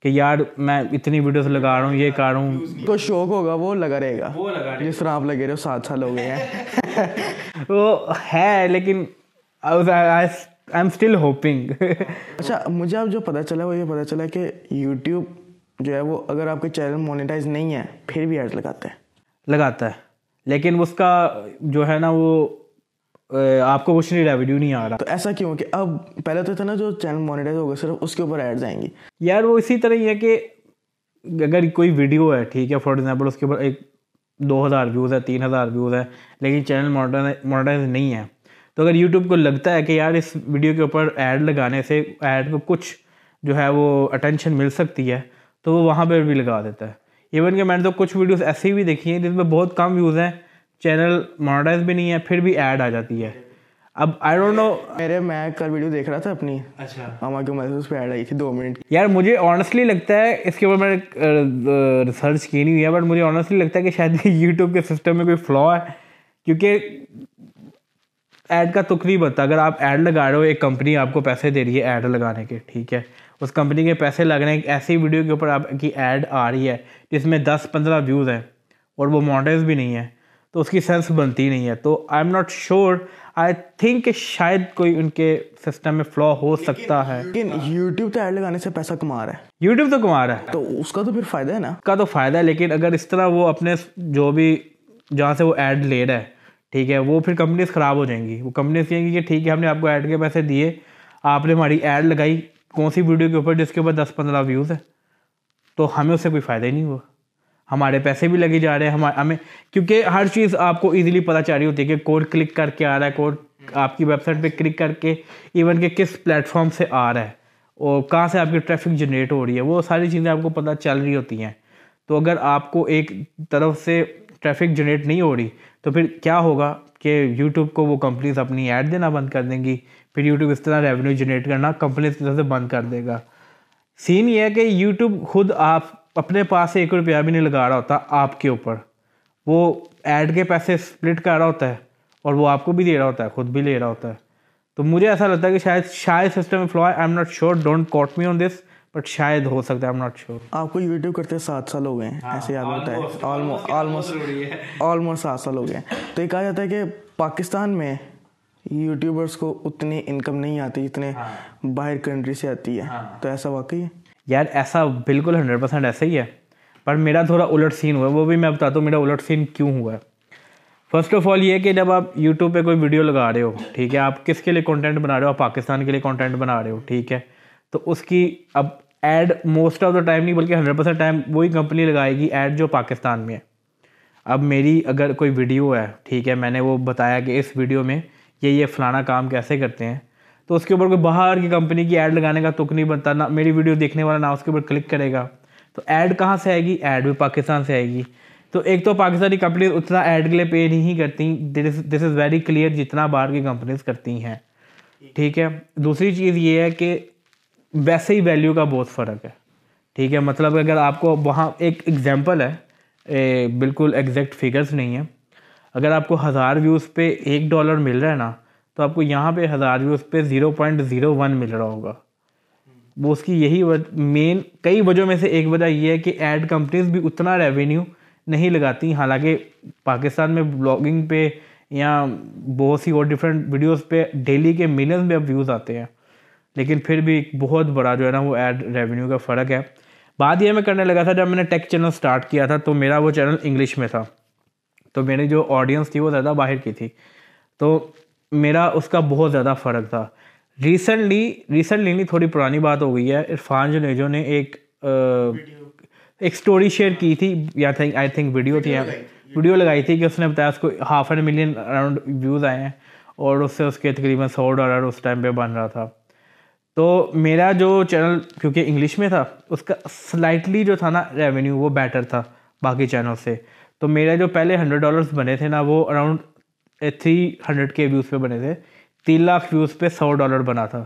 کہ یار میں اتنی ویڈیوز لگا رہا ہوں یہ کر رہا ہوں۔ تو شوق ہوگا وہ لگا رہے گا۔ جس طرح آپ لگے رہے ہو سات سال ہو گئے ہیں۔ *laughs* وہ ہے لیکن آئی ایم اسٹل ہوپنگ اچھا مجھے اب جو پتہ چلا وہ یہ پتہ چلا کہ یوٹیوب جو ہے وہ اگر آپ کے چینل مونیٹائز نہیں ہے پھر بھی ایڈ لگاتا ہے لگاتا ہے۔ لیکن اس کا جو ہے نا وہ آپ کو کچھ نہیں ریویڈیو نہیں آ رہا۔ تو ایسا کیوں کہ اب پہلے تو تھا نا جو چینل مانیٹائز ہوگا صرف اس کے اوپر ایڈز آئیں گی۔ یار وہ اسی طرح ہی ہے کہ اگر کوئی ویڈیو ہے ٹھیک ہے فار ایگزامپل اس کے اوپر ایک دو ہزار ویوز ہے تین ہزار ویوز ہے لیکن چینل مانیٹائز نہیں ہے۔ تو اگر یوٹیوب کو لگتا ہے کہ یار اس ویڈیو کے اوپر ایڈ لگانے سے ایڈ کو کچھ جو ہے وہ اٹینشن مل سکتی ہے تو وہ وہاں پہ بھی لگا دیتا ہے۔ ایون کہ میں نے تو کچھ ویڈیوز ایسی بھی دیکھی ہیں جس میں بہت کم ویوز ہیں چینل مانیٹائز بھی نہیں ہے پھر بھی ایڈ آ جاتی ہے۔ اب آئی ڈونٹ نو میرے میں کل ویڈیو دیکھ رہا تھا اپنی۔ اچھا۔ ماما کے میسج اس پہ ایڈ آئی تھی دو منٹ یار مجھے آنیسٹلی لگتا ہے اس کے اوپر میں نے ریسرچ کی نہیں ہوئی ہے بٹ مجھے آنیسٹلی لگتا ہے کہ شاید یوٹیوب کے سسٹم میں کوئی فلا ہے۔ کیونکہ ایڈ کا تک نہیں بنتا اگر آپ ایڈ لگا رہے ہو ایک کمپنی آپ کو پیسے دے رہی ہے ایڈ لگانے کے ٹھیک ہے۔ اس کمپنی کے پیسے لگ رہے ہیں ایک ایسی ویڈیو کے اوپر آپ کی ایڈ آ رہی ہے جس میں دس پندرہ ویوز ہیں اور وہ ماڈلز بھی نہیں ہے تو اس کی سینس بنتی نہیں ہے۔ تو I'm not sure I think کہ شاید کوئی ان کے سسٹم میں فلو ہو سکتا ہے۔ لیکن یوٹیوب تو ایڈ لگانے سے پیسہ کما رہا ہے۔ یوٹیوب تو کما رہا ہے۔ تو اس کا تو پھر فائدہ ہے نا۔ کا تو فائدہ ہے لیکن اگر اس طرح وہ اپنے جو بھی جہاں سے وہ ایڈ لے رہا ہے ٹھیک ہے وہ پھر کمپنیز خراب ہو جائیں گی۔ وہ کمپنیز کہیں گی کہ ٹھیک ہے ہم نے آپ کو ایڈ کے پیسے دیے آپ نے ہماری ایڈ لگائی کون سی ویڈیو کے اوپر جس کے اوپر دس پندرہ ویوز ہے تو ہمیں اس سے کوئی فائدہ ہی نہیں ہوا۔ ہمارے پیسے بھی لگے جا رہے ہیں ہمیں کیونکہ ہر چیز آپ کو ایزیلی پتہ چل رہی ہوتی ہے کہ کوڈ کلک کر کے آ رہا ہے کوڈ آپ کی ویب سائٹ پہ کلک کر کے ایون کہ کس پلیٹفارم سے آ رہا ہے، اور کہاں سے آپ کی ٹریفک جنریٹ ہو رہی ہے، وہ ساری چیزیں آپ کو پتہ چل رہی ہوتی ہیں۔ تو اگر آپ کو ایک طرف سے ٹریفک جنریٹ نہیں ہو رہی، تو پھر کیا ہوگا کہ یوٹیوب کو وہ کمپنیز اپنی ایڈ دینا بند کر دیں گی۔ پھر یوٹیوب اس طرح ریونیو جنریٹ کرنا کمپنیز کی طرف سے بند کر دے گا۔ سین یہ ہے کہ یوٹیوب خود آپ اپنے پاس ایک روپیہ بھی نہیں لگا رہا ہوتا آپ کے اوپر۔ وہ ایڈ کے پیسے سپلٹ کر رہا ہوتا ہے اور وہ آپ کو بھی دے رہا ہوتا ہے خود بھی لے رہا ہوتا ہے۔ تو مجھے ایسا لگتا ہے کہ شاید شاید system flow I'm not sure don't quote me on this but شاید ہو سکتا ہے. ایم ناٹ شیور آپ کو یوٹیوب کرتے سات سال ہو گئے ہیں ایسے یاد ہوتا ہے۔ آلموسٹ آلموسٹ سات سال ہو گئے ہیں۔ تو یہ کہا جاتا ہے کہ پاکستان میں یوٹیوبرس کو اتنی انکم نہیں آتی جتنے ہاں۔ باہر کنٹری سے آتی ہے۔ ہاں۔ تو ایسا واقعی ہے؟ یار ایسا بالکل ہنڈریڈ پرسینٹ ایسا ہی ہے۔ پر میرا تھوڑا الٹ سین ہوا ہے۔ وہ بھی میں بتاتا ہوں میرا الٹ سین کیوں ہوا ہے۔ فرسٹ آف آل یہ کہ جب آپ یوٹیوب پہ کوئی ویڈیو لگا رہے ہو ٹھیک ہے آپ کس کے لیے کانٹینٹ بنا رہے ہو؟ آپ پاکستان کے لیے کانٹینٹ بنا رہے ہو ٹھیک ہے۔ تو اس کی اب ad most of the time نہیں بلکہ ہنڈریڈ پرسینٹ ٹائم وہی کمپنی لگائے گی ایڈ جو پاکستان میں ہے۔ اب میری اگر کوئی ویڈیو ہے ٹھیک ہے میں نے وہ بتایا کہ اس ویڈیو میں یہ یہ فلانا کام کیسے کرتے ہیں؟ تو اس کے اوپر کوئی باہر کی کمپنی کی ایڈ لگانے کا تک نہیں بنتا، نہ میری ویڈیو دیکھنے والا نہ اس کے اوپر کلک کرے گا۔ تو ایڈ کہاں سے آئے گی؟ ایڈ بھی پاکستان سے آئے گی۔ تو ایک تو پاکستانی کمپنی اتنا ایڈ کے لیے پے نہیں کرتی دس از ویری کلیئر جتنا باہر کی کمپنیز کرتی ہیں۔ ٹھیک ہے؟ دوسری چیز یہ ہے کہ ویسے ہی ویلیو کا بہت فرق ہے۔ ٹھیک ہے؟ مطلب اگر آپ کو وہاں ایک ایگزامپل ہے بالکل ایگزیکٹ فگرس نہیں ہے اگر آپ کو ہزار ویوز پہ ایک ڈالر مل رہا ہے نا، تو آپ کو یہاں پہ ہزار ویوز پہ زیرو پوائنٹ زیرو ون مل رہا ہوگا۔ وہ اس کی یہی مین کئی وجہ میں سے ایک وجہ یہ ہے کہ ایڈ کمپنیز بھی اتنا ریونیو نہیں لگاتی۔ حالانکہ پاکستان میں بلاگنگ پہ یا بہت سی اور ڈفرینٹ ویڈیوز پہ ڈیلی کے ملینز میں اب ویوز آتے ہیں۔ لیکن پھر بھی ایک بہت بڑا جو ہے نا، وہ ایڈ ریونیو کا فرق ہے۔ بات یہ میں کرنے لگا تھا جب میں نے ٹیک چینل سٹارٹ کیا تھا، تو میرا وہ چینل انگلش میں تھا۔ تو میری جو آڈینس تھی وہ زیادہ باہر کی تھی۔ تو میرا اس کا بہت زیادہ فرق تھا۔ ریسنٹلی ریسنٹلی نہیں تھوڑی پرانی بات ہو گئی ہے۔ عرفان جنیجو نے ایک ایک سٹوری شیئر کی تھی۔ یا تھنک آئی تھنک ویڈیو تھی۔ ویڈیو لگائی تھی۔ کہ اس نے بتایا اس کو half an million around views آئے ہیں اور اس سے اس کے تقریباً سو ڈالر اس ٹائم پہ بن رہا تھا۔ تو میرا جو چینل کیونکہ انگلش میں تھا اس کا سلائٹلی جو تھا نا ریونیو وہ بیٹر تھا باقی چینل سے۔ تو میرے جو پہلے ہنڈریڈ ڈالرس بنے تھے نا، وہ اراؤنڈ تھری ہنڈریڈ کے ویوز پہ بنے تھے۔ تین لاکھ ویوز پہ سو ڈالر بنا تھا۔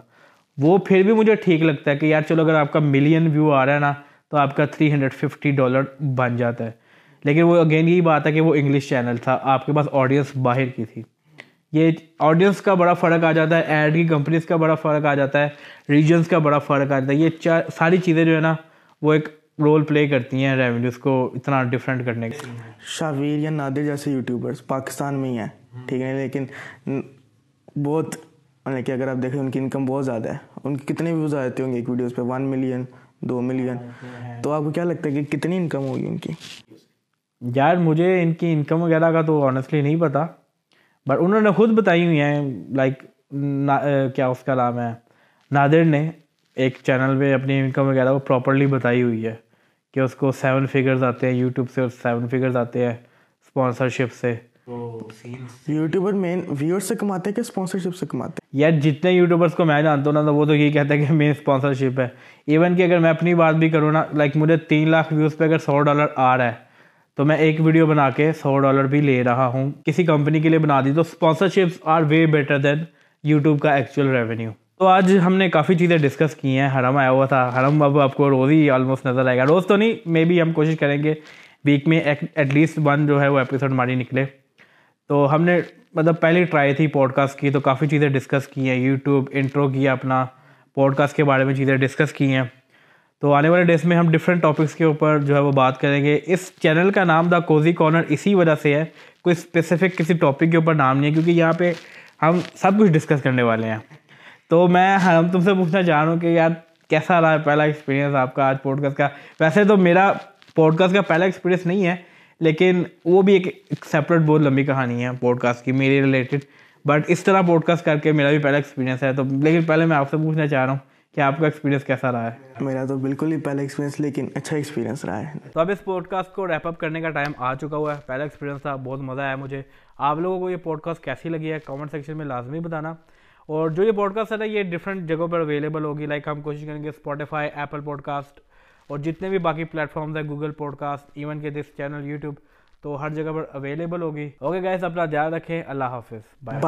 وہ پھر بھی مجھے ٹھیک لگتا ہے کہ یار چلو، اگر آپ کا ملین ویو آ رہا ہے نا، تو آپ کا تھری ہنڈریڈ ففٹی ڈالر بن جاتا ہے۔ لیکن وہ اگین یہی بات ہے کہ وہ انگلش چینل تھا، آپ کے پاس آڈینس باہر کی تھی۔ یہ آڈینس کا بڑا فرق آ جاتا ہے ایڈ کی کمپنیز کا بڑا فرق آ جاتا ہے ریجنس کا بڑا فرق آ جاتا ہے۔ یہ چار ساری چیزیں جو ہے نا، وہ ایک رول پلے کرتی ہیں ریونیوز کو اتنا ڈفرینٹ کرنے کے شاویر یا نادر جیسے یوٹیوبرس پاکستان میں ہی ہیں ٹھیک ہے لیکن بہت مطلب کہ اگر آپ دیکھیں ان کی انکم بہت زیادہ ہے۔ ان کی کتنے ویوز آتے ہوں گے ایک ویڈیوز پہ؟ ون ملین دو ملین تو آپ کو کیا لگتا ہے کہ کتنی انکم ہوگی ان کی؟ یار مجھے ان کی انکم وغیرہ کا تو آنیسٹلی نہیں پتا بٹ انہوں نے خود بتائی ہوئی ہیں لائک کیا اس کا نام ہے؟ نادر نے۔ ایک چینل پہ اپنی انکم وغیرہ وہ پراپرلی بتائی ہوئی ہے کہ اس کو سیون فگرز آتے ہیں یوٹیوب سے سیون فگرز آتے ہیں اسپانسرشپ سے۔ یوٹیوبر مین ویور سے کماتے ہیں کہ اسپانسرشپ سے کماتے ہیں؟ یار جتنے یوٹیوبرس کو میں جانتا ہوں نا تو وہ تو یہی کہتا ہے کہ مین اسپانسرشپ ہے۔ ایون کہ اگر میں اپنی بات بھی کروں نا لائک مجھے تین لاکھ ویوز پہ اگر سو ڈالر آ رہا ہے تو میں ایک ویڈیو بنا کے سو ڈالر بھی لے رہا ہوں۔ کسی کمپنی کے لیے بنا دی تو sponsorship are way better than YouTube کا ایکچوئل ریونیو تو آج ہم نے کافی چیزیں ڈسکس کی ہیں۔ حرم آیا ہوا تھا۔ حرم اب آپ کو روز ہی آلموسٹ نظر آئے گا۔ روز تو نہیں مے بی ہم کوشش کریں گے ویک میں ایٹ لیسٹ ون جو ہے وہ ایپیسوڈ ہماری نکلے۔ تو ہم نے مطلب پہلے ٹرائی تھی پوڈ کاسٹ کی، تو کافی چیزیں ڈسکس کی ہیں۔ یوٹیوب انٹرو کیا اپنا پوڈ کاسٹ کے بارے میں چیزیں ڈسکس کی ہیں۔ تو آنے والے ڈیز میں ہم ڈفرینٹ ٹاپکس کے اوپر جو ہے وہ بات کریں گے۔ اس چینل کا نام دا کوزی کارنر اسی وجہ سے ہے، کوئی اسپیسیفک کسی ٹاپک کے اوپر نام نہیں ہے، کیونکہ یہاں پہ ہم سب کچھ ڈسکس کرنے والے ہیں۔ تو میں ہم تم سے پوچھنا چاہ رہا ہوں کہ یار کیسا رہا ہے پہلا ایکسپیرینس آپ کا آج پوڈ کاسٹ کا؟ ویسے تو میرا پوڈ کاسٹ کا پہلا ایکسپیرینس نہیں ہے لیکن وہ بھی ایک سیپریٹ بہت لمبی کہانی ہے پوڈ کاسٹ کی میرے ریلیٹڈ بٹ اس طرح پوڈ کاسٹ کر کے میرا بھی پہلا ایکسپیرینس ہے۔ تو لیکن پہلے میں آپ سے پوچھنا چاہ رہا ہوں کہ آپ کا ایکسپیرینس کیسا رہا ہے؟ میرا تو بالکل ہی پہلا ایکسپیرینس لیکن اچھا ایکسپیرینس رہا ہے۔ تو اب اس پوڈ کاسٹ کو ریپ اپ کرنے کا ٹائم آ چکا ہوا ہے۔ پہلا ایکسپیرینس تھا بہت مزہ آیا مجھے۔ آپ لوگوں کو یہ پوڈ کاسٹ کیسی لگی ہے؟ کامنٹ سیکشن میں لازمی بتانا۔ اور جو یہ پوڈ کاسٹ ہے نا، یہ ڈفرینٹ جگہوں پر اویلیبل ہوگی. لائک ہم کوشش کریں گے اسپوٹیفائی ایپل پوڈ کاسٹ اور جتنے بھی باقی پلیٹ فارمز ہیں گوگل پوڈ کاسٹ ایون کے دس چینل یوٹیوب تو ہر جگہ پر اویلیبل ہوگی. اوکے گائز اپنا دھیان رکھیں. اللہ حافظ. بائے